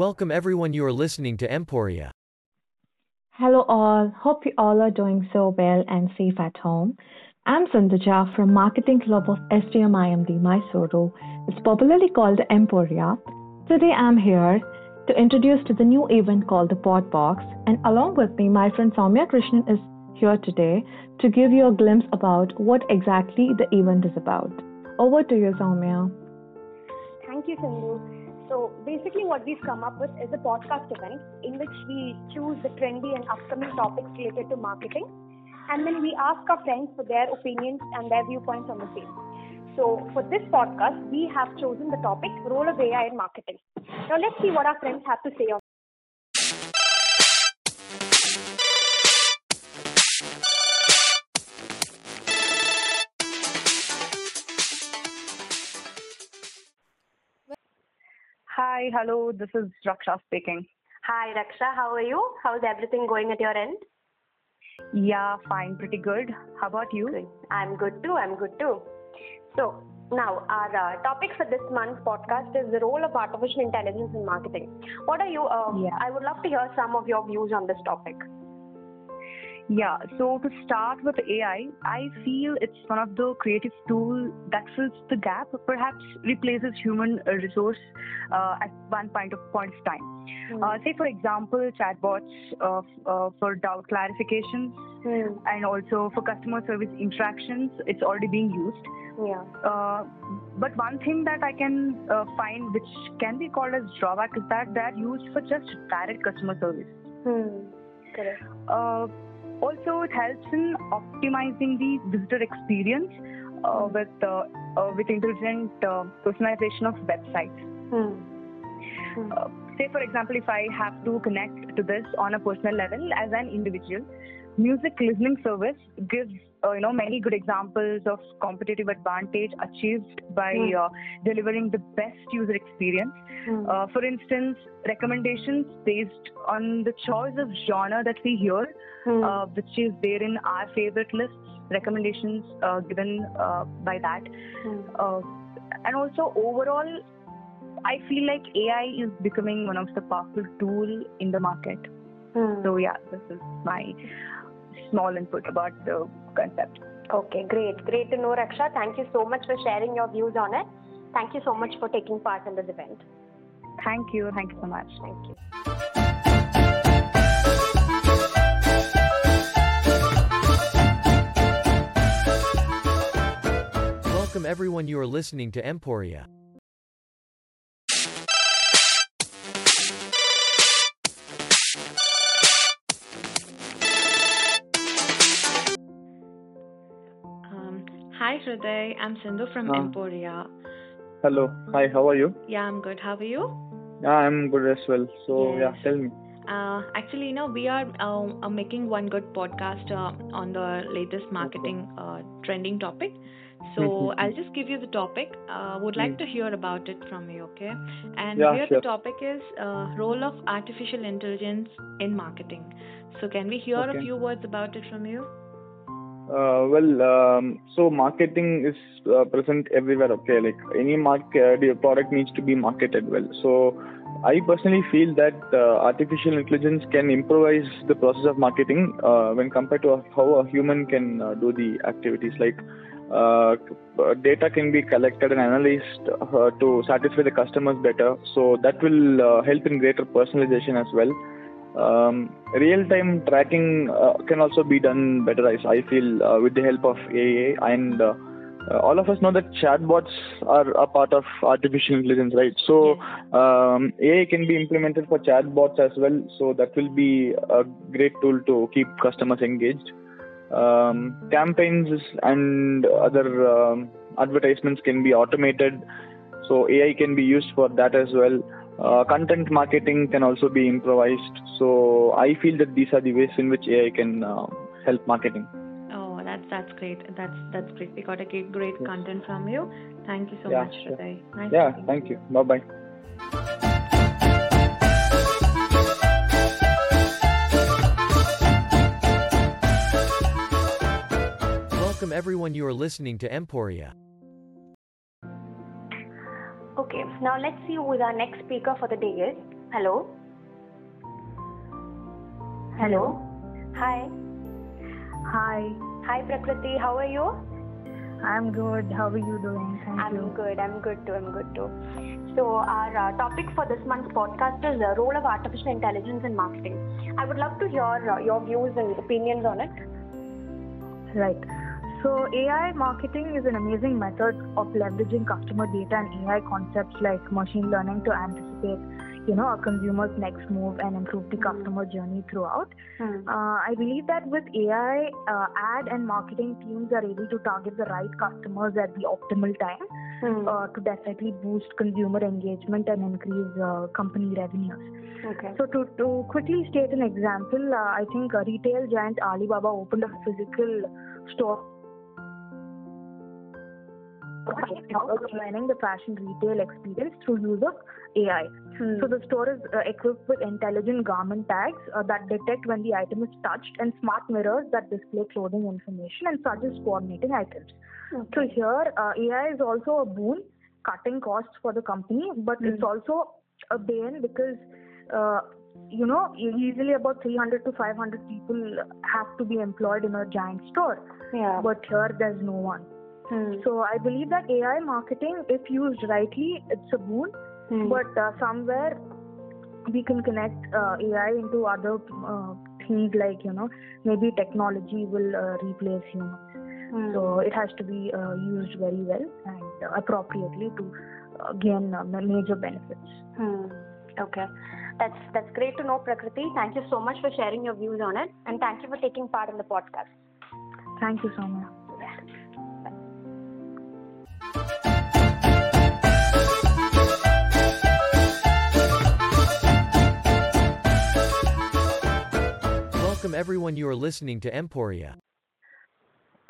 Welcome everyone you are listening to Emporia. Hello all, hope you all are doing so well and safe at home. I'm Sandhya from Marketing Club of SDMIMD Mysuru. It's popularly called Emporia. Today I'm here to introduce to the new event called the Podbox and along with me my friend Soumya Krishnan is here today to give you a glimpse about what exactly the event is about. Over to you Soumya. Thank you Sindhu. So basically, what we've come up with is a podcast event in which we choose the trendy and upcoming topics related to marketing, and then we ask our friends for their opinions and their viewpoints on the same. So for this podcast, we have chosen the topic role of AI in marketing. Now let's see what our friends have to say on. Hi, hello, this is Raksha speaking. Hi, Raksha. How are you? How's everything going at your end? Yeah, fine, pretty good. How about you? Good. I'm good too. I'm good too. So, now our uh, topic for this month's podcast is the role of artificial intelligence in marketing. What are you? Uh, Yeah. I would love to hear some of your views on this topic. Yeah, so to start with AI, I feel it's one of the creative tools that fills the gap, perhaps replaces human uh, resource uh, at one point of point of time. Hmm. Uh, say, for example, chatbots uh, uh, for doubt clarifications Hmm. and also for customer service interactions, it's already being used. Yeah. Uh, but one thing that I can uh, find which can be called as drawback is that they are used for just direct customer service. Hmm. Correct. Also, it helps in optimizing the visitor experience uh, with uh, uh, with intelligent uh, personalization of websites. Hmm. Hmm. Uh, say, for example, if I have to connect to this on a personal level as an individual, music listening service gives uh, you know many good examples of competitive advantage achieved by Hmm. uh, delivering the best user experience. Hmm. Uh, for instance, recommendations based on the choice of genre that we hear, uh, which is there in our favorite lists, recommendations uh, given uh, by that. Hmm. Uh, and also, overall, I feel like AI is becoming one of the powerful tool in the market. Hmm. So yeah, this is my small input about the concept. Okay, great. Great to know, Raksha. Thank you so much for sharing your views on it. Thank you so much for taking part in this event. Thank you. Thank you so much. Thank you. Welcome everyone you are listening to Emporia. Hriday, I'm Sindhu from Ah. Emporia. Hello. Hi, how are you? Yeah, I'm good. How are you? Yeah, I'm good as well. So, yeah, tell me. Uh, actually, you know, we are uh, uh, making one good podcast uh, on the latest marketing uh, trending topic. So Mhm. I'll just give you the topic. Uh, would like to hear about it from you, okay? And Yeah, here sure. the topic is uh, role of artificial intelligence in marketing. So can we hear a few words about it from you? Uh, well, um, so marketing is uh, present everywhere. Okay, like any market, uh, product needs to be marketed well. So, I personally feel that uh, artificial intelligence can improvise the process of marketing uh, when compared to how a human can uh, do the activities. Like data can be collected and analyzed to satisfy the customers better. So that will help in greater personalization as well. Um, real-time tracking uh, can also be done better, I, I feel, uh, with the help of AI. And uh, uh, all of us know that chatbots are a part of artificial intelligence, right? So um, AI can be implemented for chatbots as well. So that will be a great tool to keep customers engaged. Um, campaigns and other um, advertisements can be automated. So AI can be used for that as well. Uh, content marketing can also be improvised. So I feel that these are the ways in which AI can uh, help marketing. Oh, that's that's great. That's that's great. We got a great, great Yes. content from you. Thank you so Yeah, much, sure. Hriday. Nice Yeah, talking to thank you. Bye bye. Welcome everyone you are listening to Emporia. Okay, now let's see who our next speaker for the day is. Hello. Hello. Hi. Hi, Hi, Prakriti. How are you? I'm good. How are you doing? Thank I'm you. good. I'm good too. I'm good too. So, our uh, topic for this month's podcast is the role of artificial intelligence in marketing. I would love to hear uh, your views and opinions on it. Right. So AI marketing is an amazing method of leveraging customer data and AI concepts like machine learning to anticipate, you know, a consumer's next move and improve the customer journey throughout. Hmm. Uh, I believe that with AI, uh, ad and marketing teams are able to target the right customers at the optimal time Hmm. uh, to definitely boost consumer engagement and increase uh, company revenues. okay. So to, to quickly state an example, uh, I think uh, retail giant Alibaba opened a physical store planning the fashion retail experience through use of AI. Hmm. So the store is uh, equipped with intelligent garment tags uh, that detect when the item is touched and smart mirrors that display clothing information and suggest coordinating items. So here, uh, AI is also a boon, cutting costs for the company, but it's also a bane because, uh, you know, easily about 300 to 500 people have to be employed in a giant store, yeah. but here there's no one. Hmm. So I believe that AI marketing, if used rightly, it's a boon, Hmm. but uh, somewhere we can connect uh, AI into other uh, things like, you know, maybe technology will uh, replace humans. Hmm. So it has to be uh, used very well and uh, appropriately to uh, gain major benefits. Okay. That's that's great to know, Prakriti. Thank you so much for sharing your views on it, and thank you for taking part in the podcast. Thank you, Soumya. Welcome everyone you are listening to Emporia.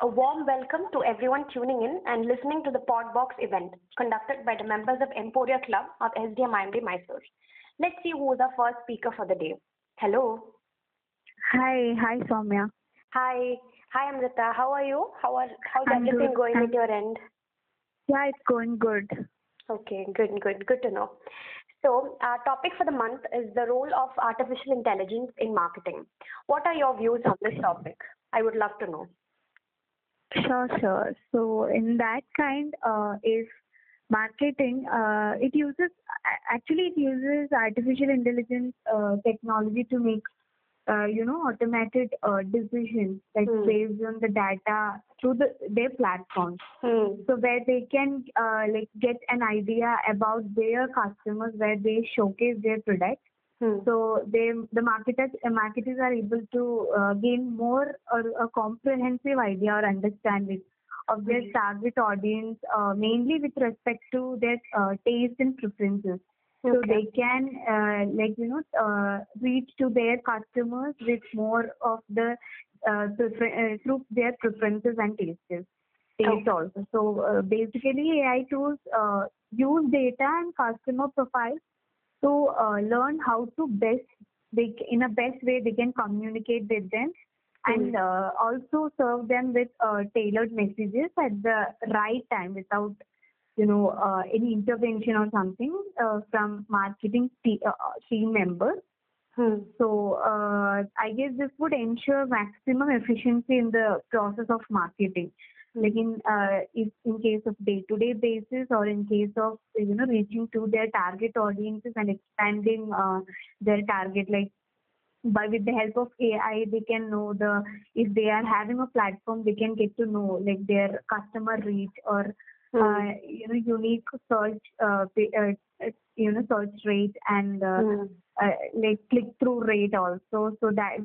A warm welcome to everyone tuning in and listening to the Podbox event conducted by the members of Emporia Club of SDM IMD Mysore. Let's see who is our first speaker for the day. Hello. Hi, hi, Soumya. Hi. Hi, Amrita. How are you? How are how's I'm everything good, going at your end? Yeah, it's going good. Okay, good, good, good to know. So, our topic for the month is the role of artificial intelligence in marketing. What are your views on this topic? I would love to know. Sure, sure. So in that kind, uh, if marketing, uh, it uses actually it uses artificial intelligence uh, technology to make, uh, you know, automated uh, decisions like Hmm. based on the data through the their platforms. Hmm. So where they can uh, like get an idea about their customers, where they showcase their product. Hmm. So they, the marketers, uh, marketers are able to uh, gain more or a comprehensive idea or understanding of their Mhm. target audience, uh, mainly with respect to their uh, taste and preferences. So Okay. they can, uh, like you know, uh, reach to their customers with more of the uh, prefer- uh, through their preferences and tastes. Taste also. So uh, basically, AI tools uh, use data and customer profiles to uh, learn how to best they in a best way they can communicate with them and uh, also serve them with uh, tailored messages at the right time without you know uh, any intervention or something uh, from marketing te- uh, team members Hmm. so uh, I guess this would ensure maximum efficiency in the process of marketing. Like in uh, if in case of day-to-day basis or in case of you know reaching to their target audiences and expanding uh, their target like by with the help of AI they can know the if they are having a platform they can get to know like their customer reach or Hmm. Uh, you know unique search uh, uh, uh, you know search rate and uh, Hmm. uh, like click through rate also so that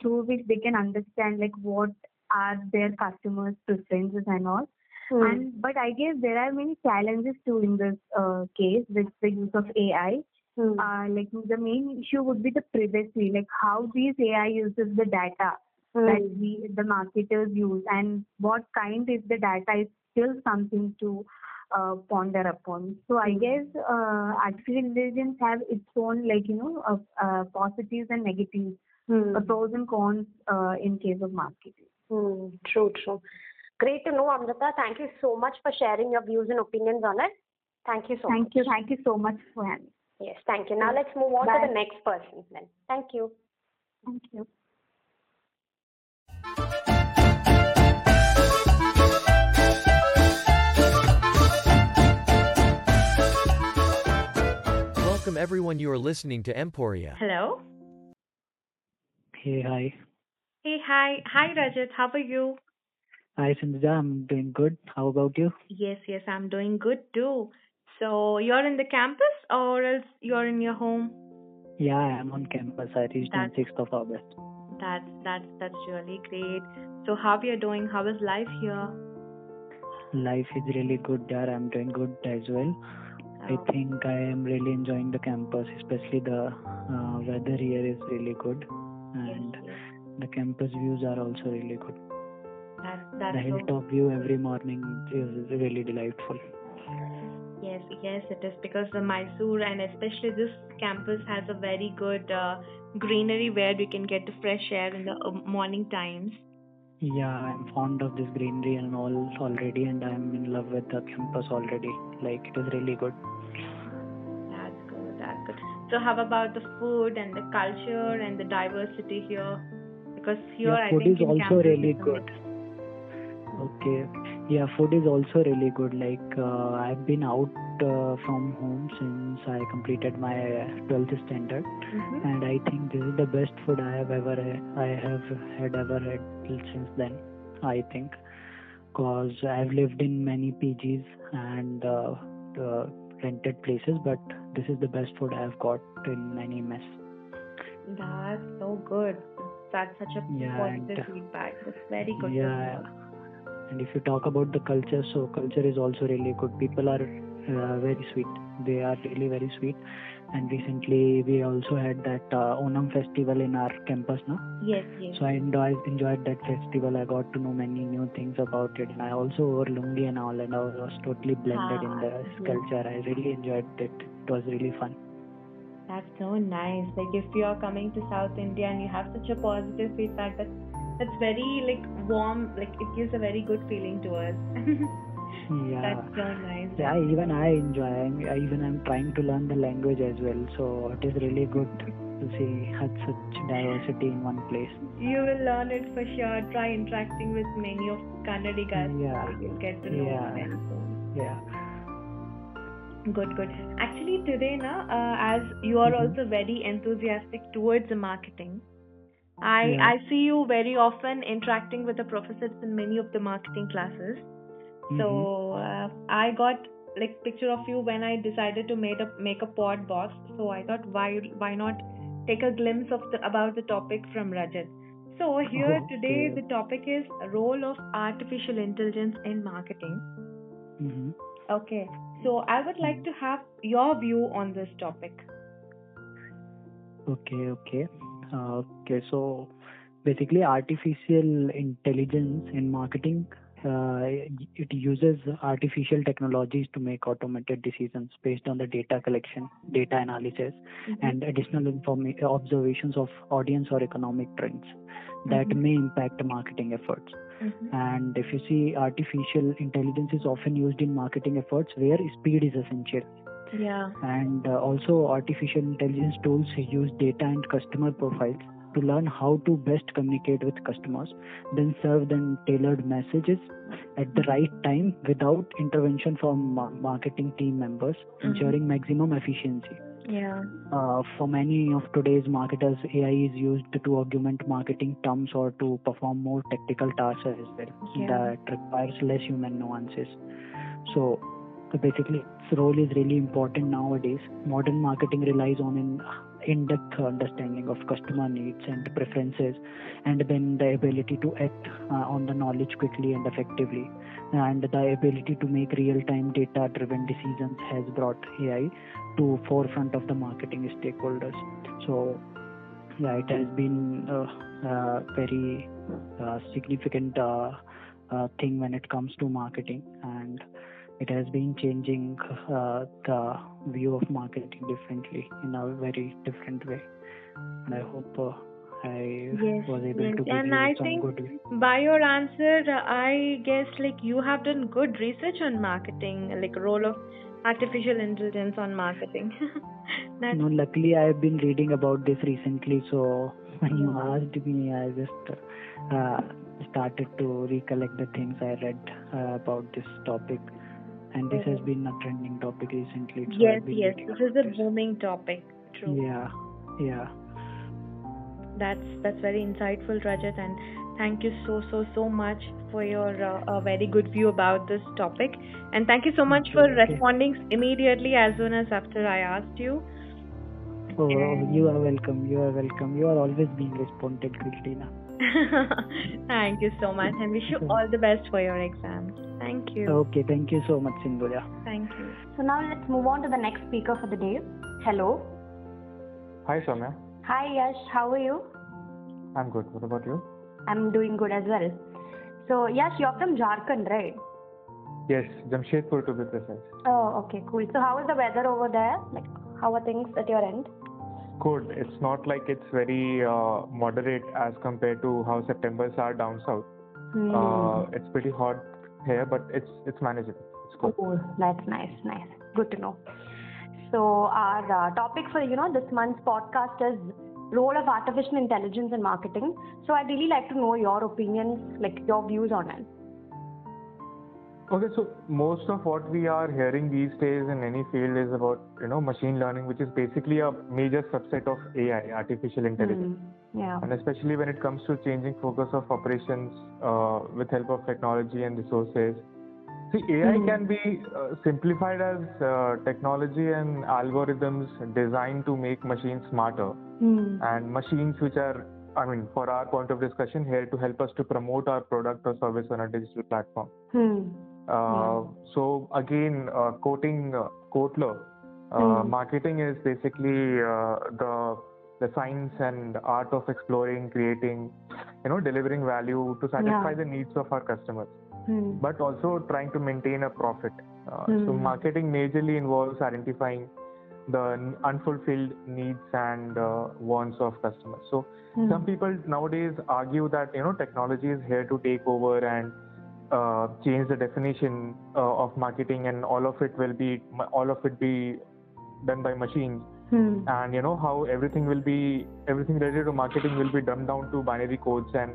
through which they can understand like what are their customers preferences and all Hmm. and but i guess there are many challenges too in this uh, case with the use of ai Hmm. uh, like the main issue would be the privacy like how these ai uses the data that Hmm. we the marketers use and what kind is the data is still something to uh, ponder upon so i Hmm. guess uh, artificial intelligence have its own like you know uh, uh, positives and negatives Hmm. pros and cons uh, in case of marketing Hmm. True, true. Great to know, Amrita. Thank you so much for sharing your views and opinions on it. Thank you so thank much. you thank you so much for having me. Yes, thank you. Now let's move on Bye. to the next person then. Thank you. Thank you. Welcome everyone you are listening to Emporia. Hello. Hey, hi. Hey, hi. Hi, Rajat. How are you? Hi, Sindhya. I'm doing good. How about you? Yes, yes, I'm doing good too. So, you're in the campus or else you're in your home? Yeah, I'm on campus. I reached on 6th of August. That's that's that's really great. So, how are you doing? How is life here? Life is really good there. I'm doing good as well. I think I am really enjoying the campus, especially the uh, weather here is really good. And yes. the campus views are also really good. That's The that's so hilltop view every morning is really delightful. Yes, yes, it is because the Mysore and especially this campus has a very good uh, greenery where we can get the fresh air in the uh, morning times. Yeah, I'm fond of this greenery and all already, and I'm in love with the campus already. Like, it is really good. That's good, that's good. So, how about the food and the culture and the diversity here? Because here, yeah, I food think is also campus really good. Okay. Yeah, food is also really good. Like uh, I've been out uh, from home since I completed my uh, 12th standard, Mhm. and I think this is the best food I have ever I have had ever had since then. I think, cause I've lived in many PGs and uh, uh, rented places, but this is the best food I've got in any mess. That's so good. That's such a Yeah, positive and- feedback. That's very good. Yeah, and if you talk about the culture, so culture is also really good. People are uh, very sweet. They are really very sweet. And recently we also had that uh, Onam festival in our campus, now. Yes, yes. So I enjoyed enjoyed that festival. I got to know many new things about it, and I also wore lungi and all, and I was totally blended in Ah, the yes. culture. I really enjoyed it. It was really fun. That's so nice. Like if you're coming to South India and you have such a positive feedback, that's that's very like warm. Like it gives a very good feeling to us. Yeah. That's so nice. Yeah, even I enjoy. I'm, even I'm trying to learn the language as well. So it is really good to see such such diversity in one place. You will learn it for sure. Try interacting with many of Kannadigas. Yeah. You'll get to know Yeah. soon. Yeah. Good, good. Actually, today, na, uh, as you are Mhm. also very enthusiastic towards the marketing, I Yeah. I see you very often interacting with the professors in many of the marketing classes. So Mhm. uh, I got like picture of you when I decided to make a make a pod box. So I thought why why not take a glimpse of the about the topic from Rajat. So here today the topic is role of artificial intelligence in marketing. Mhm. Okay. So I would like to have your view on this topic. Okay, okay. Uh, okay, so basically, artificial intelligence in marketing, it uses artificial technologies to make automated decisions based on the data collection, data analysis, and additional informa- observations of audience or economic trends that Mhm. may impact marketing efforts. Mhm. And if you see, artificial intelligence is often used in marketing efforts where speed is essential. Yeah. and uh, also artificial intelligence tools use data and customer profiles to learn how to best communicate with customers then serve them tailored messages at the right time without intervention from marketing team members ensuring maximum efficiency Yeah. uh, for many of today's marketers ai is used to augment marketing terms or to perform more technical tasks as well Yeah. that requires less human nuances so so basically, its role is really important nowadays. Modern marketing relies on an in-depth understanding of customer needs and preferences, and then the ability to act uh, on the knowledge quickly and effectively. And the ability to make real-time data-driven decisions has brought AI to forefront of the marketing stakeholders. So, yeah, it has been a, a very uh, significant uh, uh, thing when it comes to marketing and it has been changing uh, the view of marketing differently in a very different way and i hope uh, i Yes, was able yes. to give And you I some think good By your answer, I guess like you have done good research on marketing, like role of artificial intelligence on marketing. No, luckily I have been reading about this recently, so when you asked me, I just uh, started to recollect the things I read uh, about this topic, and this has been a trending topic recently. So yes, yes. This is a booming topic. True. Yeah, yeah. That's that's very insightful, Rajat, and thank you so so so much for your uh, a very good view about this topic, and thank you so much Okay, for okay. responding immediately as soon as after I asked you. Oh, And- you are welcome. You are welcome. You are always being responded, Christina. thank you so much, and wish you all the best for your exams. Thank you. Okay, thank you so much, Sindhuja. Thank you. So now let's move on to the next speaker for the day. Hello. Hi, Soumya. Hi Yash, how are you? I'm good. What about you? I'm doing good as well. So Yash, you're from Jharkhand, right? Yes, Jamshedpur to be precise. Oh, okay, cool. So how is the weather over there? Like, how are things at your end? Good. It's not like it's very uh, moderate as compared to how September's are down south. Hmm. Uh, it's pretty hot here, but it's it's manageable. It's good. Cool. That's nice, nice. Good to know. So our uh, topic for you know this month's podcast is role of artificial intelligence in marketing. So I'd really like to know your opinions, like your views on it. Okay, so most of what we are hearing these days in any field is about you know machine learning, which is basically a major subset of AI, artificial intelligence. Hmm. Yeah. and especially when it comes to changing focus of operations uh, with help of technology and resources see ai Mhm. can be uh, simplified as uh, technology and algorithms designed to make machines smarter Hmm. and machines which are i mean for our point of discussion here to help us to promote our product or service on a digital platform Hmm. So again uh, quoting uh, Kotler, uh, Hmm. marketing is basically uh, the the science and art of exploring, creating, you know, delivering value to satisfy Yeah. the needs of our customers, Hmm. but also trying to maintain a profit. Uh, So Hmm. marketing majorly involves identifying the unfulfilled needs and uh, wants of customers. So Hmm. some people nowadays argue that you know technology is here to take over and uh, change the definition uh, of marketing, and all of it will be all of it be done by machines. Hmm. And you know how everything will be everything related to marketing will be dumbed down to binary codes, and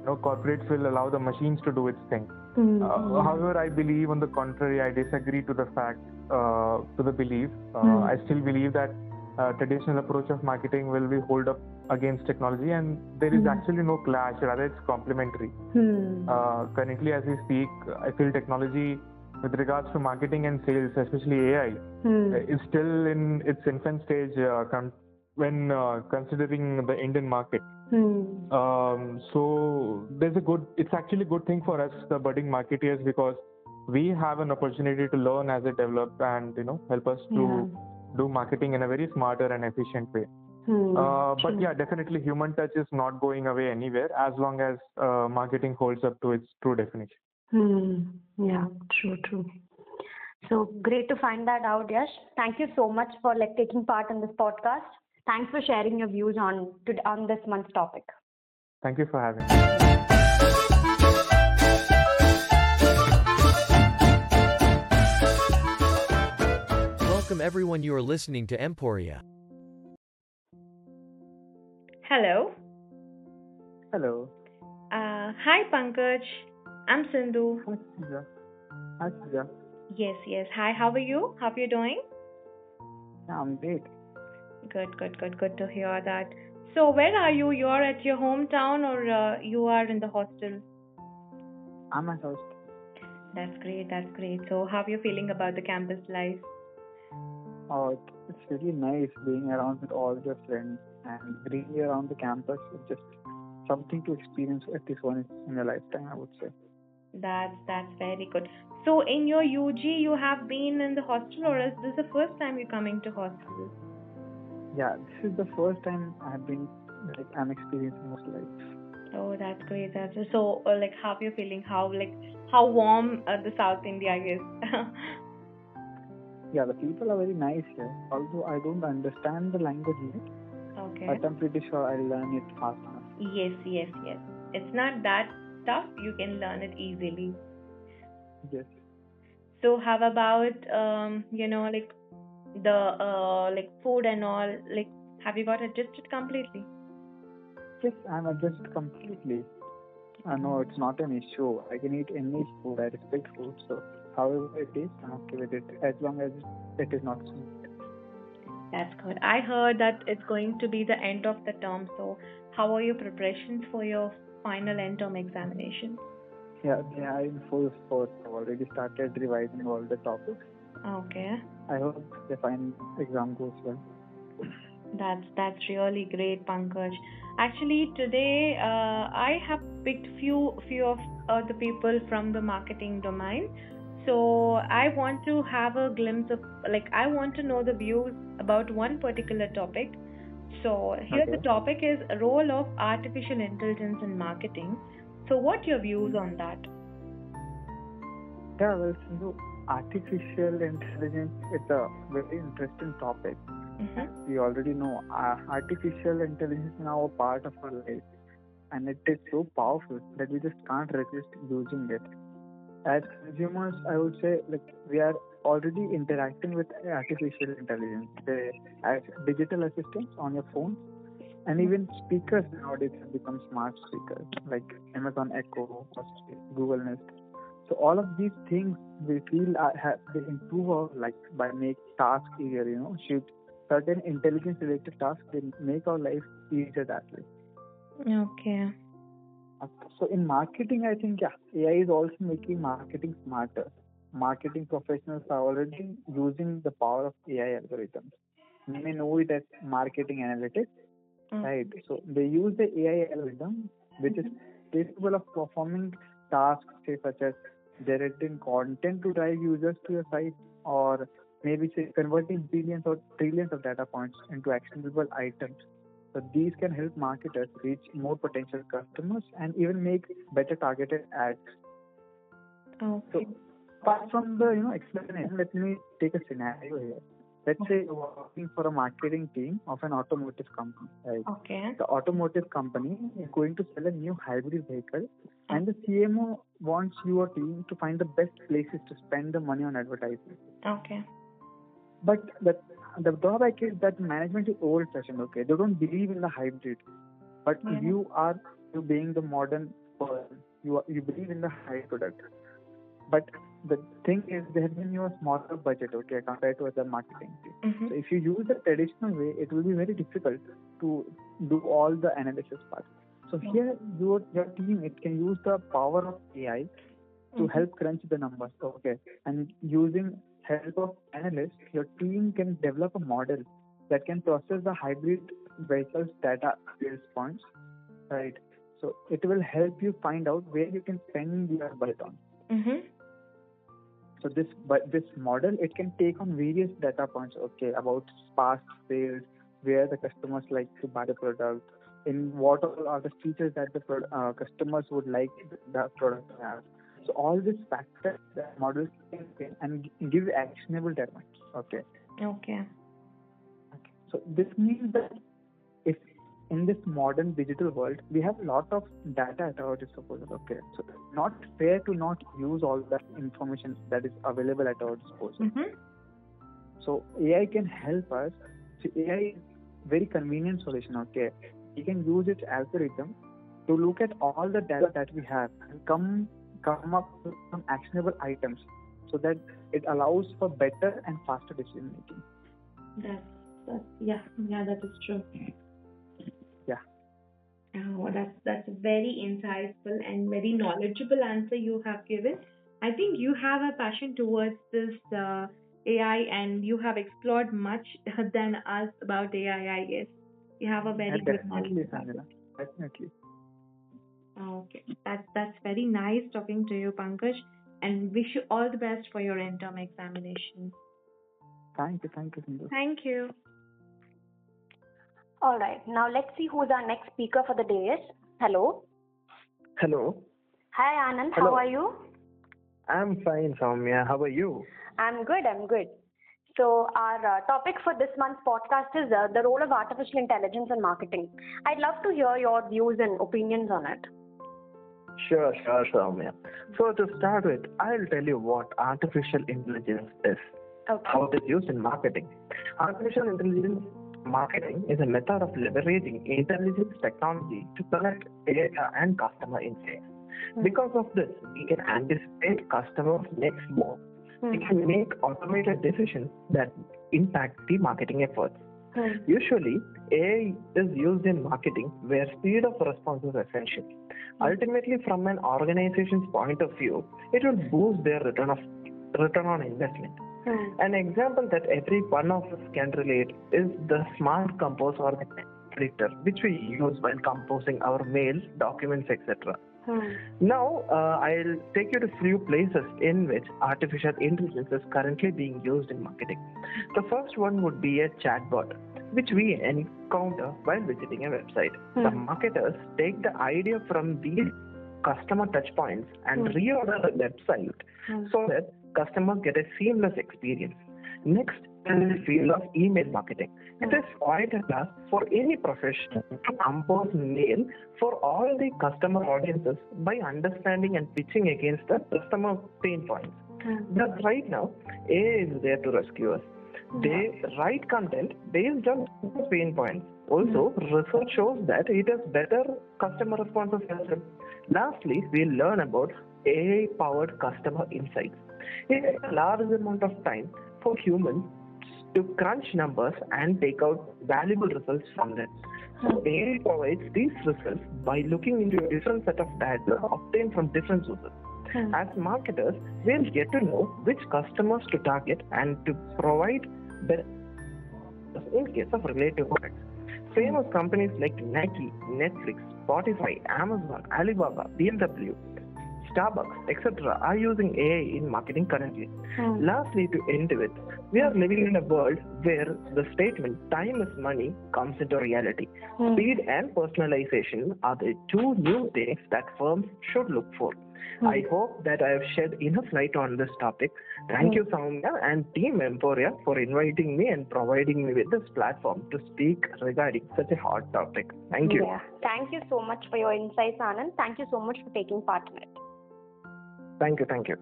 you know corporates will allow the machines to do its thing. Hmm. Uh, however, I believe on the contrary, I disagree to the fact, uh, to the belief. Uh, Hmm. I still believe that uh, traditional approach of marketing will be hold up against technology, and there is Hmm. actually no clash. Rather, it's complementary. Hmm. Uh, currently, as we speak, I feel technology with regards to marketing and sales, especially AI, Hmm. is still in its infant stage uh, com- when uh, considering the Indian market. Hmm. Um, so there's a good. It's actually a good thing for us, the budding marketeers, because we have an opportunity to learn as it develops and you know help us to Yeah. Do marketing in a very smarter and efficient way. Hmm. Uh, but yeah, definitely human touch is not going away anywhere as long as uh, marketing holds up to its true definition. Hmm. Yeah. True. True. So great to find that out, Yash. Thank you so much for like taking part in this podcast. Thanks for sharing your views on to, on this month's topic. Thank you for having me. Welcome everyone you are listening to Emporia. Hello. Hello. Uh, hi, Pankaj. I'm Sindhu. Hi, Pooja. Hi, Pooja. Yes, yes. Hi, how are you? How are you doing? Yeah, I'm great. Good, good, good, good to hear that. So, where are you? You're at your hometown or uh, you are in the hostel? I'm at host. That's great, that's great. So, how are you feeling about the campus life? Oh, it's really nice being around with all your friends and being around the campus. It's just something to experience at least once in a lifetime, I would say. That's that's very good. So, in your UG, you have been in the hostel, or is this the first time you're coming to hostel? Yeah, this is the first time I've been like I'm experiencing hostel life. Oh, that's great. That's so. Uh, like, how are you feeling? How like how warm uh, the South India is? Yeah, the people are very nice here. Although I don't understand the language yet, okay. but I'm pretty sure I'll learn it fast enough. Yes, yes, yes. It's not that tough. You can learn it easily. Yes. So, how about um, you know, like the uh, like food and all. Like, have you got adjusted completely? Yes, I'm adjusted completely. I know it's not an issue. I can eat any food. I respect food. So, however it is, I'm okay with it as long as it is not. That's good. I heard that it's going to be the end of the term. So, how are your preparations for your final end term examination? Yeah, they are in full force. I've already started revising all the topics. Okay. I hope the final exam goes well. That's that's really great, Pankaj. Actually, today uh, I have picked few few of uh, the people from the marketing domain. So I want to have a glimpse of like I want to know the views about one particular topic. So here the topic is role of artificial intelligence in marketing. So what your views on that? Yeah, well, Sindhu, artificial intelligence is a very interesting topic. Mhm. We already know uh, artificial intelligence is now a part of our life, and it is so powerful that we just can't resist using it. As consumers, I would say like we are already interacting with artificial intelligence. They, as digital assistants on your phone, and even speakers nowadays have become smart speakers like Amazon Echo, Google Nest. So all of these things we feel are, have, they improve our life by make tasks easier. You know, certain intelligence related tasks they make our life easier that way. Okay. So in marketing, I think yeah, AI is also making marketing smarter. Marketing professionals are already using the power of AI algorithms. You may know it as marketing analytics, Mm. right? So they use the AI algorithm, which is capable of performing tasks, say such as generating content to drive users to your site, or maybe say converting billions or trillions of data points into actionable items. So these can help marketers reach more potential customers and even make better targeted ads. Okay. So, Apart from the you know explanation, let me take a scenario here. Let's say you're working for a marketing team of an automotive company. Right? Okay. The automotive company is going to sell a new hybrid vehicle, and the CMO wants your team to find the best places to spend the money on advertising. Okay. But the the drawback is that management is old-fashioned. Okay, they don't believe in the hybrid. But Mhm. you are you being the modern person. You are, you believe in the hybrid product. But the thing is, they have given you a smaller budget. Okay, compared to other marketing team. Mhm. So if you use the traditional way, it will be very difficult to do all the analysis part. So here, your your team it can use the power of AI to Mhm. help crunch the numbers. Okay, and using help of analysts, your team can develop a model that can process the hybrid vehicles data sales points, right? So it will help you find out where you can spend your budget on. Mhm. So this but this model it can take on various data points, okay, about past sales, where the customers like to buy the product, in what all are the features that the pro- uh, customers would like the product to have. So all these factors that models can and give actionable data points. Okay. Okay. So this means that if in this modern digital world we have a lot of data at our disposal. Okay. So not fair to not use all that information that is available at our disposal. Mhm. So AI can help us. See, AI is very convenient solution. Okay, we can use its algorithm to look at all the data that we have and come come up with some actionable items, so that it allows for better and faster decision making. That's that's yeah yeah that is true. Yeah. Oh, that's that's a very insightful and very knowledgeable answer you have given. I think you have a passion towards this uh, AI and you have explored much than us about AI. I guess you have a very Yeah, good definitely, knowledge. about it. Definitely. Okay, that's that's very nice talking to you, Pankaj, and wish you all the best for your interim examination. Thank you. Thank you, Sindhu. Thank you. All right, now let's see who's our next speaker for the day is. Hello. Hello, Hi, Anand. Hello. How are you? I'm fine, Soumya. How are you? I'm good. I'm good. So our uh, topic for this month's podcast is uh, the role of artificial intelligence in marketing. I'd love to hear your views and opinions on it. Sure, sure, Soumya. So to start with, I'll tell you what artificial intelligence is. Okay. how it is used in marketing. Artificial intelligence marketing is a method of leveraging intelligence technology to collect data and customer insights. Hmm. Because of this, we can anticipate customers' next move. We hmm. can make automated decisions that impact the marketing efforts. Hmm. Usually, AI is used in marketing where speed of response is essential. Mm-hmm. Ultimately, from an organization's point of view, it will boost their return of return on investment. Mm-hmm. An example that every one of us can relate is the smart compose or the predictor, which we use while composing our mails, documents, etc. Mm-hmm. Now, uh, I'll take you to few places in which artificial intelligence is currently being used in marketing. The first one would be a chatbot, which we encounter while visiting a website. The hmm. marketers take the idea from these customer touchpoints and hmm. reorder the website hmm. so that customers get a seamless experience. Next is the field of email marketing. It is quite a task for any professional to compose mail for all the customer audiences by understanding and pitching against the customer pain points. But right now, AI is there to rescue us. They write content based on pain points. Also, hmm. research shows that it has better customer responses as well. Lastly, we learn about AI-powered customer insights. It takes a large amount of time for humans to crunch numbers and take out valuable results from them. So hmm. AI provides these results by looking into a different set of data obtained from different sources. Hmm. As marketers, we'll get to know which customers to target and to provide better in case of related products. Famous companies like Nike, Netflix, Spotify, Amazon, Alibaba, BMW, Starbucks, etc. are using AI in marketing currently. Hmm. Lastly, to end with, we are living in a world where the statement time is money comes into reality. Hmm. Speed and personalization are the two new things that firms should look for. Hmm. I hope that I have shed enough light on this topic. Thank you, hmm. Soumya and Team Emporia, for inviting me and providing me with this platform to speak regarding such a hot topic. Thank you. Yeah. Thank you so much for your insights, Anand. Thank you so much for taking part in it. Thank you. Thank you.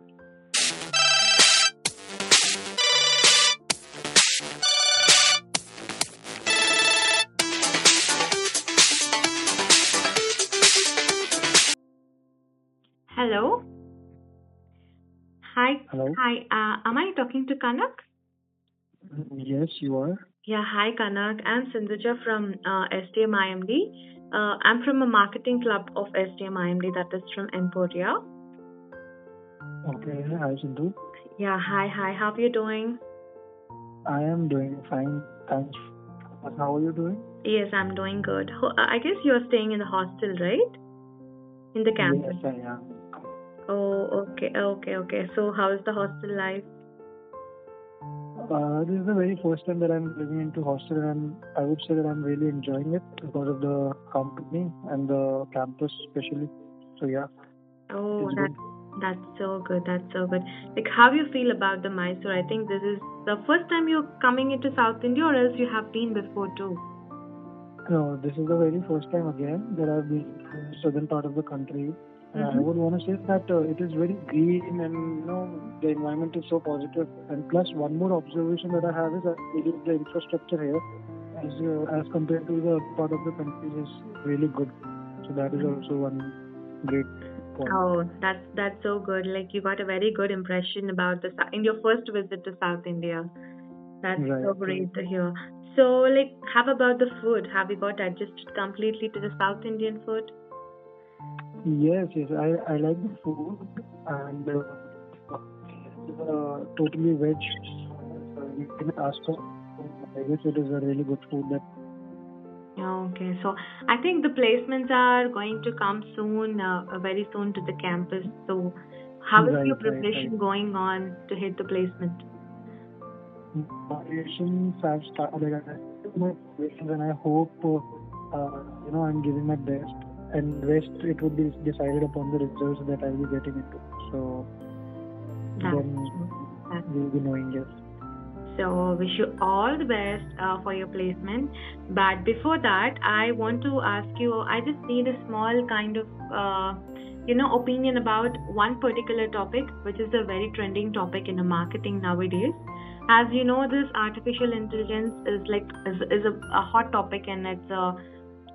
Hello. Hi. Hello. Hi. Uh, am I talking to Kanak? Yes, you are. Yeah. Hi, Kanak. I'm Sindhuja from uh, SDM IMD. Uh, I'm from a marketing club of SDM IMD that is from Emporia. Okay. Hi, Sindhu. Yeah. Hi. Hi. How are you doing? I am doing fine. Thanks. How are you doing? Yes, I'm doing good. I guess you're staying in the hostel, right? In the campus. Yes, I am. Oh, okay, okay, okay. So, how is the hostel life? Uh, this is the very first time that I'm living into hostel, and I would say that I'm really enjoying it because of the company and the campus, especially. So yeah. Oh, that that's so good. That's so good. Like, how you feel about the Mysore? I think this is the first time you're coming into South India, or else you have been before too. No, this is the very first time again that I've been to the southern part of the country. And I Mhm. would want to say that uh, it is very green and you know the environment is so positive. And plus, one more observation that I have is that I the infrastructure here, as uh, as compared to the part of the country, is really good. So that is also one great point. Oh, that's that's so good. Like you got a very good impression about the in your first visit to South India. That's Right, so great to hear. So, like, how about the food? Have you got adjusted completely to the South Indian food? Yes, yes, I I like the food and uh, uh, totally veg. Uh, you can ask for. I guess it is a really good food that Okay, so I think the placements are going to come soon, uh, very soon to the campus. So, how is Right, your preparation right. going on to hit the placement? preparations have started. Like, I do my preparations and I hope, uh, uh, you know, I'm giving my best. And rest, it would be decided upon the results that I'll be getting into. So That's then true. That's we'll be knowing yes. So, wish you all the best uh, for your placement. But before that, I want to ask you I just need a small kind of, uh, you know, opinion about one particular topic, which is a very trending topic in the marketing nowadays. as you know, this artificial intelligence is like is, is a, a hot topic and it's a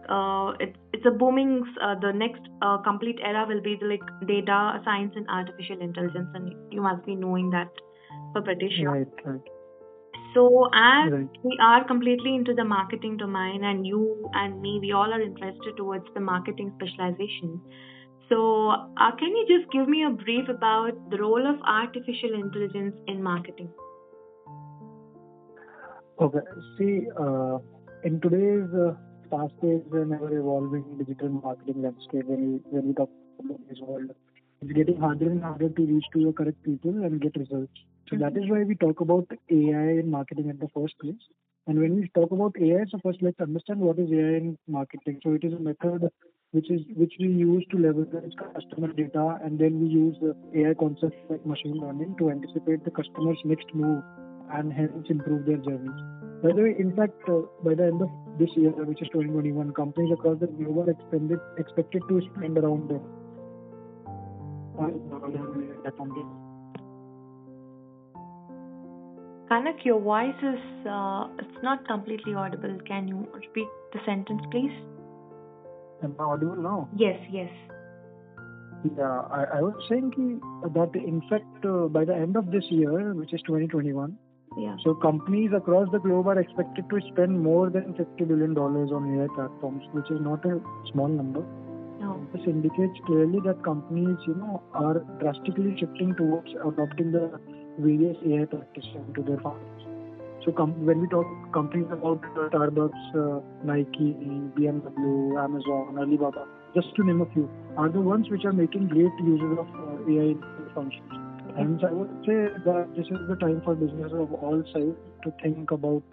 uh, it's it's a booming. Uh, the next uh, complete era will be the like data science and artificial intelligence, and you must be knowing that for British. Right, right. So as Right. we are completely into the marketing domain, and you and me, we all are interested towards the marketing specialization. So uh, can you just give me a brief about the role of artificial intelligence in marketing? Okay. See, uh, in today's uh, fast-paced and ever-evolving digital marketing landscape, when we when we talk about this world, it's getting harder and harder to reach to the correct people and get results. So that is mm-hmm. why we talk about AI in marketing at the first place. And when we talk about AI, so first let's understand what is AI in marketing. So it is a method which is which we use to leverage customer data, and then we use AI concepts like machine learning to anticipate the customer's next move and hence improve their journeys. By the way, in fact, uh, by the end of this year, which is 2021, companies across the globe are expended, expected to spend around uh, Kanak, your voice is uh, it's not completely audible. Can you repeat the sentence, please? Am I audible now? Yes, yes. Yeah, I, I was saying ki, that in fact, uh, by the end of this year, which is 2021, Yeah. so companies across the globe are expected to spend more than 50 billion dollars on AI platforms, which is not a small number. No. This indicates clearly that companies, you know, are drastically shifting towards adopting the various AI practices into their functions. So com- when we talk companies about uh, Starbucks, uh, Nike, BMW, Amazon, Alibaba, just to name a few, are the ones which are making great uses of uh, AI functions. Hence, I would say that this is the time for businesses of all sizes to think about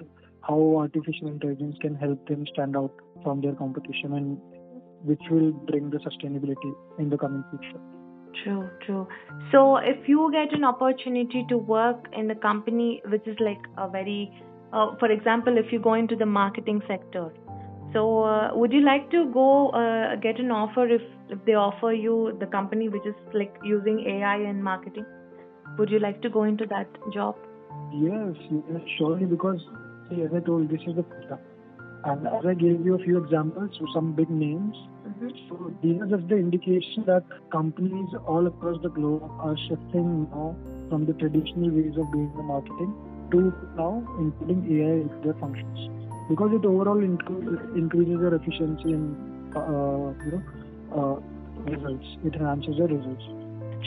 how artificial intelligence can help them stand out from their competition and which will bring the sustainability in the coming future. True, true. So, if you get an opportunity to work in a company which is like a very, uh, for example, if you go into the marketing sector, so uh, would you like to go uh, get an offer if, if they offer you the company which is like using AI in marketing? Would you like to go into that job? Yes, yes, surely because see, as I told, this is the future. And as I gave you a few examples, so some big names, so these are just the indication that companies all across the globe are shifting now from the traditional ways of doing the marketing to now including AI into their functions because it overall incre- increases their efficiency and uh, you know uh, results. It enhances their results.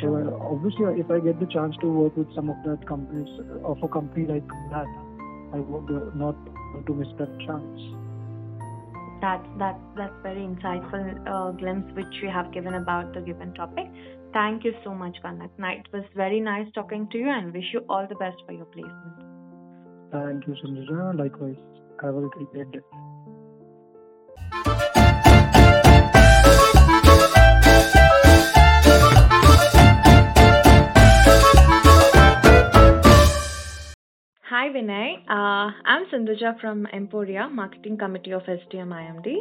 Uh, obviously, if I get the chance to work with some of that companies of a company like that, I would not want to miss that chance. That's that's that's very insightful uh, glimpse which you have given about the given topic. Thank you so much, Kanak. It was very nice talking to you, and wish you all the best for your placement. Thank you, Sanjana. Likewise. Have a great day. Vinay, uh, I'm Sindhuja from Emporia, Marketing Committee of SDM IMD.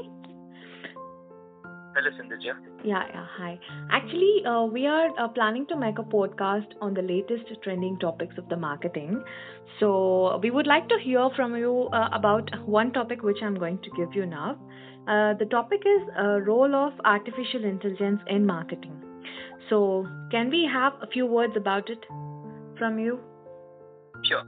Hello, Sindhuja. Yeah, yeah, hi. Actually, uh, we are uh, planning to make a podcast on the latest trending topics of the marketing. So, we would like to hear from you uh, about one topic which I'm going to give you now. Uh, the topic is uh, role of artificial intelligence in marketing. So, can we have a few words about it from you? Sure.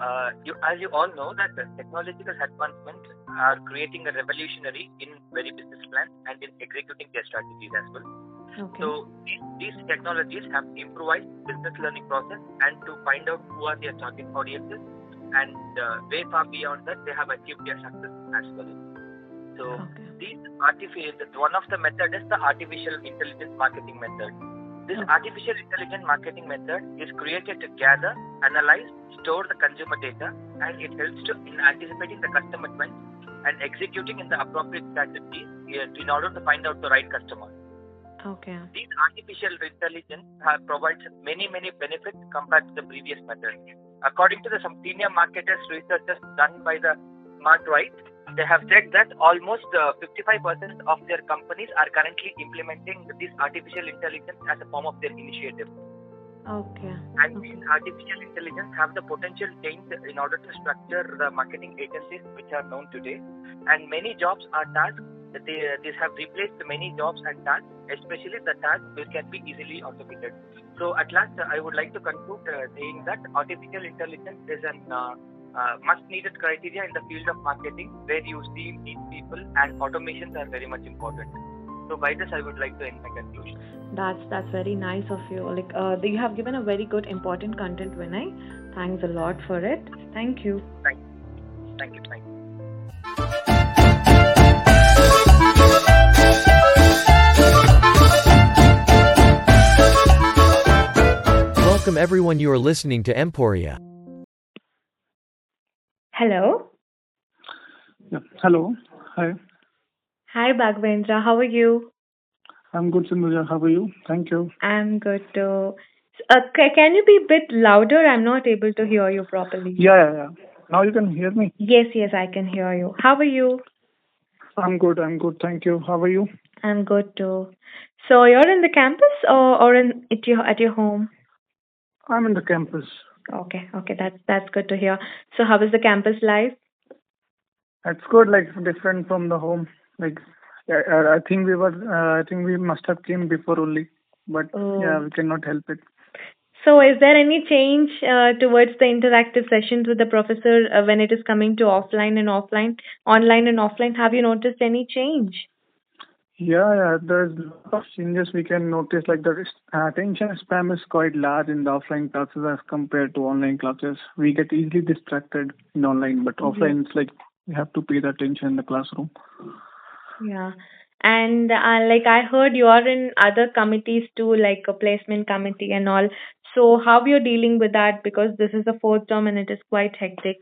Uh, you, as you all know, that the technological advancements are creating a revolutionary in very business plans and in executing their strategies as well. Okay. So these, technologies have improvised business learning process and to find out who are their target audiences and uh, way far beyond that they have achieved their success as well. So these artificial one of the method is the artificial intelligence marketing method. This artificial intelligence marketing method is created to gather, analyze, store the consumer data, and it helps to in anticipating the customer trends and executing in the appropriate strategies uh, in order to find out the right customer. Okay. These artificial intelligence provides many many benefits compared to the previous method. According to the some senior marketers researchers done by the SmartRight, they have said that almost uh, 55% of their companies are currently implementing this artificial intelligence as a form of their initiative. Okay. And these artificial intelligence have the potential change in order to structure the marketing agencies which are known today. And many jobs are tasks. They, these have replaced many jobs and tasks, especially the tasks which can be easily automated. So at last, I would like to conclude uh, saying that artificial intelligence is an uh, uh, much needed criteria in the field of marketing where you see need people and automations are very much important. So by this, I would like to end my conclusion. That's that's very nice of you. Like uh, you have given a very good important content, Vinay. Thanks a lot for it. Thank you. Thank you. Thank you. Thank you. Welcome everyone you are listening to Emporia. Hello. Yeah. Hello. Hi. Hi, Bhagwendra. How are you? I'm good, Sindhuja. How are you? Thank you. I'm good too. Uh, ca- can you be a bit louder? I'm not able to hear you properly. Yeah, yeah, yeah. Now you can hear me. Yes, yes, I can hear you. How are you? I'm good. I'm good. Thank you. How are you? I'm good too. So you're in the campus or or in at your at your home? I'm in the campus. Okay, okay, that's that's good to hear. So how is the campus life? It's good. Like different from the home. Like I I think we were. Uh, I think we must have came before only. But Oh. yeah, we cannot help it. So is there any change uh, towards the interactive sessions with the professor uh, when it is coming to offline and offline, online and offline? Have you noticed any change? Yeah, yeah. There's lot of changes we can notice. Like the attention span is quite large in the offline classes as compared to online classes. We get easily distracted in online, but Mhm. offline it's like we have to pay the attention in the classroom. Yeah. And uh, like I heard you are in other committees too, like a placement committee and all. So how you're dealing with that because this is the fourth term and it is quite hectic.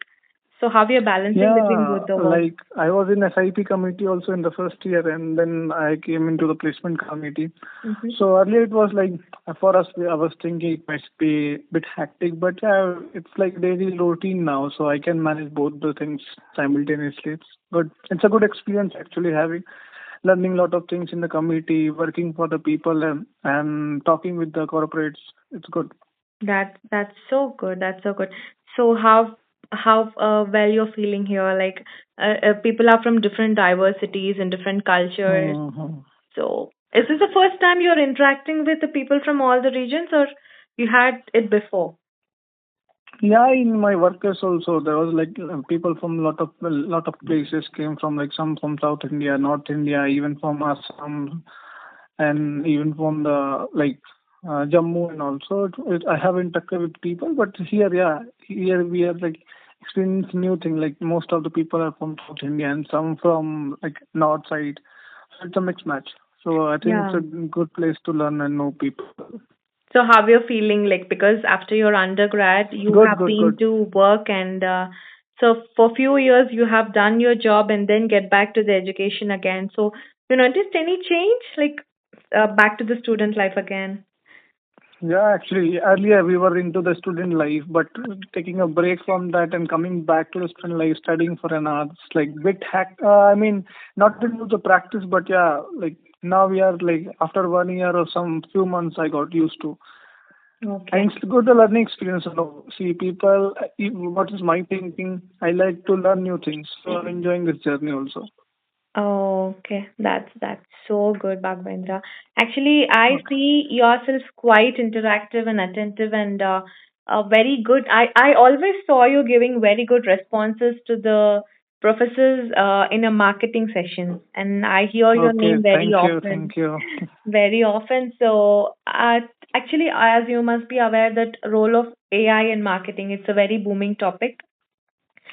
So how you're balancing between Yeah, both the work? like I was in SIP committee also in the first year, and then I came into the placement committee. Mhm. So earlier it was like for us, I was thinking it might be a bit hectic, but yeah, it's like daily routine now, so I can manage both the things simultaneously. It's good. It's a good experience actually having learning a lot of things in the committee, working for the people, and and talking with the corporates. It's good. That that's so good. That's so good. So how how uh, well you're feeling here? Like uh, uh, people are from different diversities and different cultures. Mhm. So is this the first time you're interacting with the people from all the regions, or you had it before? Yeah, in my workers also there was like uh, people from lot of a lot of places came from like some from South India, North India, even from Assam, and even from the like uh, Jammu and also it, it, I have interacted with people, but here yeah here we are like experiencing new thing like most of the people are from South India and some from like North side, so it's a mixed match. So I think it's a good place to learn and know people. So how you're feeling like because after your undergrad you Good, have good, been good. to work and uh, so for few years you have done your job and then get back to the education again. So you noticed any change like uh, back to the student life again? Yeah, actually, earlier we were into the student life, but taking a break from that and coming back to the student life, studying for an hour, it's like bit hack. Uh, I mean, not to do the practice, but yeah, like now we are like after one year or some few months, I got used to. Okay. And it's good the learning experience. You know, see people. uh, What is my thinking? I like to learn new things, so I'm enjoying this journey also. Oh, okay. That's that's so good, Bhagwendra. Actually, I see yourself quite interactive and attentive and uh, uh, very good. I I always saw you giving very good responses to the professors uh, in a marketing session, and I hear your okay, name very thank you, often thank you. very often. So, uh, actually, as you must be aware, that role of AI in marketing it's a very booming topic.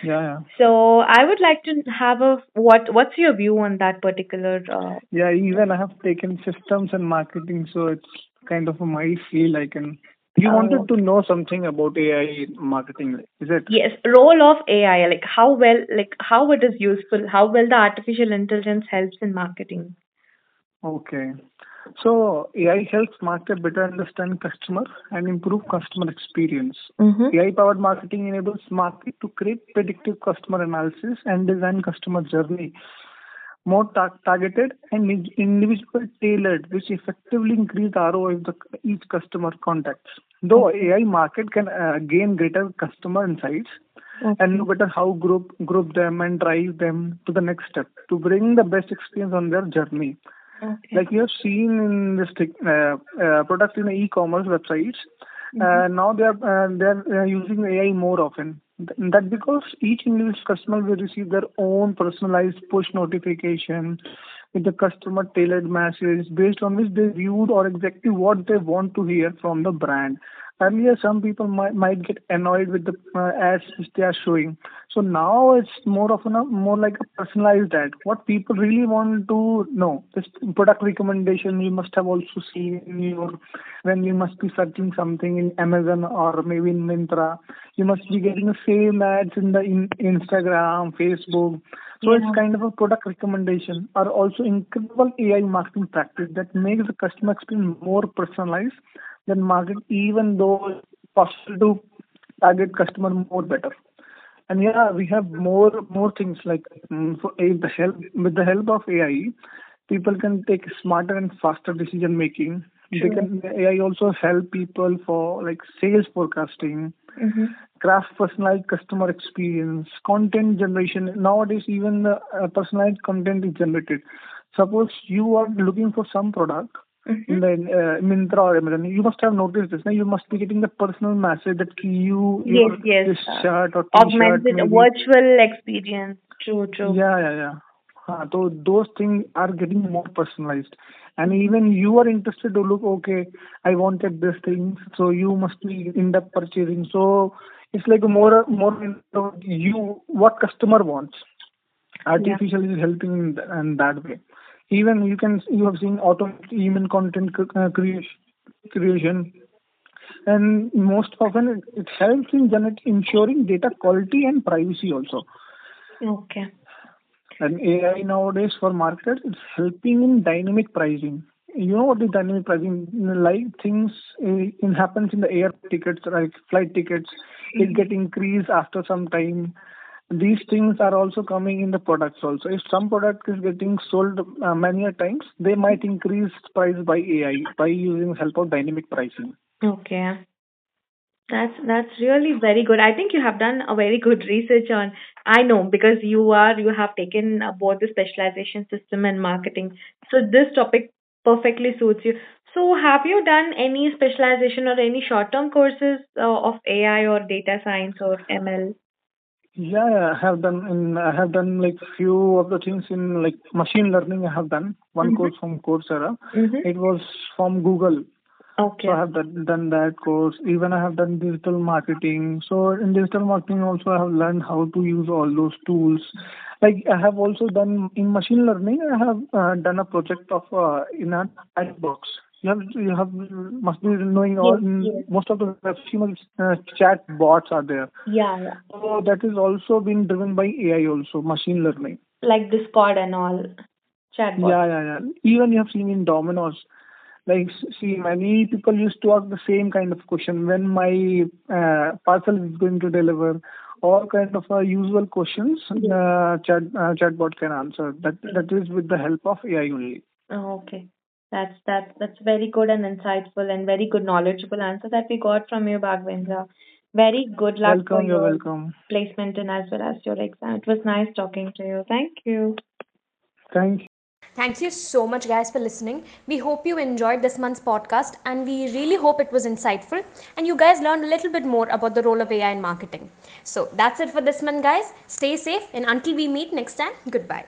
Yeah, yeah. So, I would like to have a what what's your view on that particular? Uh, Yeah, even I have taken systems and marketing, so it's kind of my field. I can. You Oh. wanted to know something about AI marketing, is it? yes, role of AI, like how well, like how it is useful, how well the artificial intelligence helps in marketing. Okay. So AI helps market better understand customer and improve customer experience. Mm-hmm. AI-powered marketing enables market to create predictive customer analysis and design customer journey more tar- targeted and individual tailored, which effectively increase the ROI of the each customer contacts. Though okay. AI market can uh, gain greater customer insights okay. and know better how group group them and drive them to the next step to bring the best experience on their journey. Okay. Like you have seen in this uh, uh, product in the e-commerce websites, mm-hmm. uh, now they are uh, they are uh, using AI more often. That because each individual customer will receive their own personalized push notification with the customer tailored message based on which they viewed or exactly what they want to hear from the brand earlier some people might, might get annoyed with the uh, ads which they are showing. So now it's more of a more like a personalized ad. What people really want to know this product recommendation you must have also seen in your when you must be searching something in amazon or maybe in Myntra. You must be getting the same ads in the in instagram facebook. So yeah. it's kind of a product recommendation or also incredible ai marketing practice that makes the customer experience more personalized then market even though it's possible to target customer more better. And yeah, we have more more things like um, the help with the help of AI, people can take smarter and faster decision making. Sure. They can AI also help people for like sales forecasting, mm-hmm. craft personalized customer experience, content generation. Nowadays, even uh, personalized content is generated. Suppose you are looking for some product, Mm-hmm. in the uh, Myntra or Amazon, you must have noticed this. Now you must be getting the personal message that you yes yes this shirt or augmented maybe. virtual experience. True, true. Yeah, yeah, yeah. Uh, so those things are getting more personalized, and even you are interested to look. Okay, I wanted this thing, so you must be in the purchasing. So it's like more more you what customer wants. Artificial yeah. is helping in, in that way even you can you have seen automatic email content uh, creation and most often it helps in ensuring data quality and privacy also. Okay. And ai nowadays for marketers it's helping in dynamic pricing. You know what is dynamic pricing? Like things uh, in happens in the air tickets like flight tickets mm-hmm. it get increased after some time these things are also coming in the products also. If some product is getting sold uh, many times, they might increase price by AI by using help of dynamic pricing. Okay. That's that's really very good. I think you have done a very good research on. I know because you are you have taken both the specialization system and marketing. So this topic perfectly suits you. So have you done any specialization or any short term courses uh, of AI or data science or ML? Yeah, I have done in I have done like few of the things in like machine learning. I have done one mm-hmm. course from Coursera. Mm-hmm. It was from Google. Okay. So I have done, done that course. Even I have done digital marketing. So in digital marketing also I have learned how to use all those tools. Like I have also done in machine learning. I have uh, done a project of uh, in an chat box you have you have must be knowing yes, all yes. most of the human uh, chat bots are there. Yeah, yeah. So that is also being driven by AI also machine learning. Like Discord and all chat bots. Yeah, yeah, yeah. Even you have seen in Domino's, like see many people used to ask the same kind of question when my uh, parcel is going to deliver. All kind of uh, usual questions uh, chat uh, chatbot can answer. That that is with the help of AI only. Oh, okay. That's that's that's very good and insightful and very good knowledgeable answer that we got from you, Bhagwendra. Very good luck welcome, for your welcome. placement and as well as your exam. It was nice talking to you. Thank you. Thank you. Thank you so much, guys, for listening. We hope you enjoyed this month's podcast and we really hope it was insightful and you guys learned a little bit more about the role of AI in marketing. So that's it for this month, guys. Stay safe and until we meet next time, goodbye.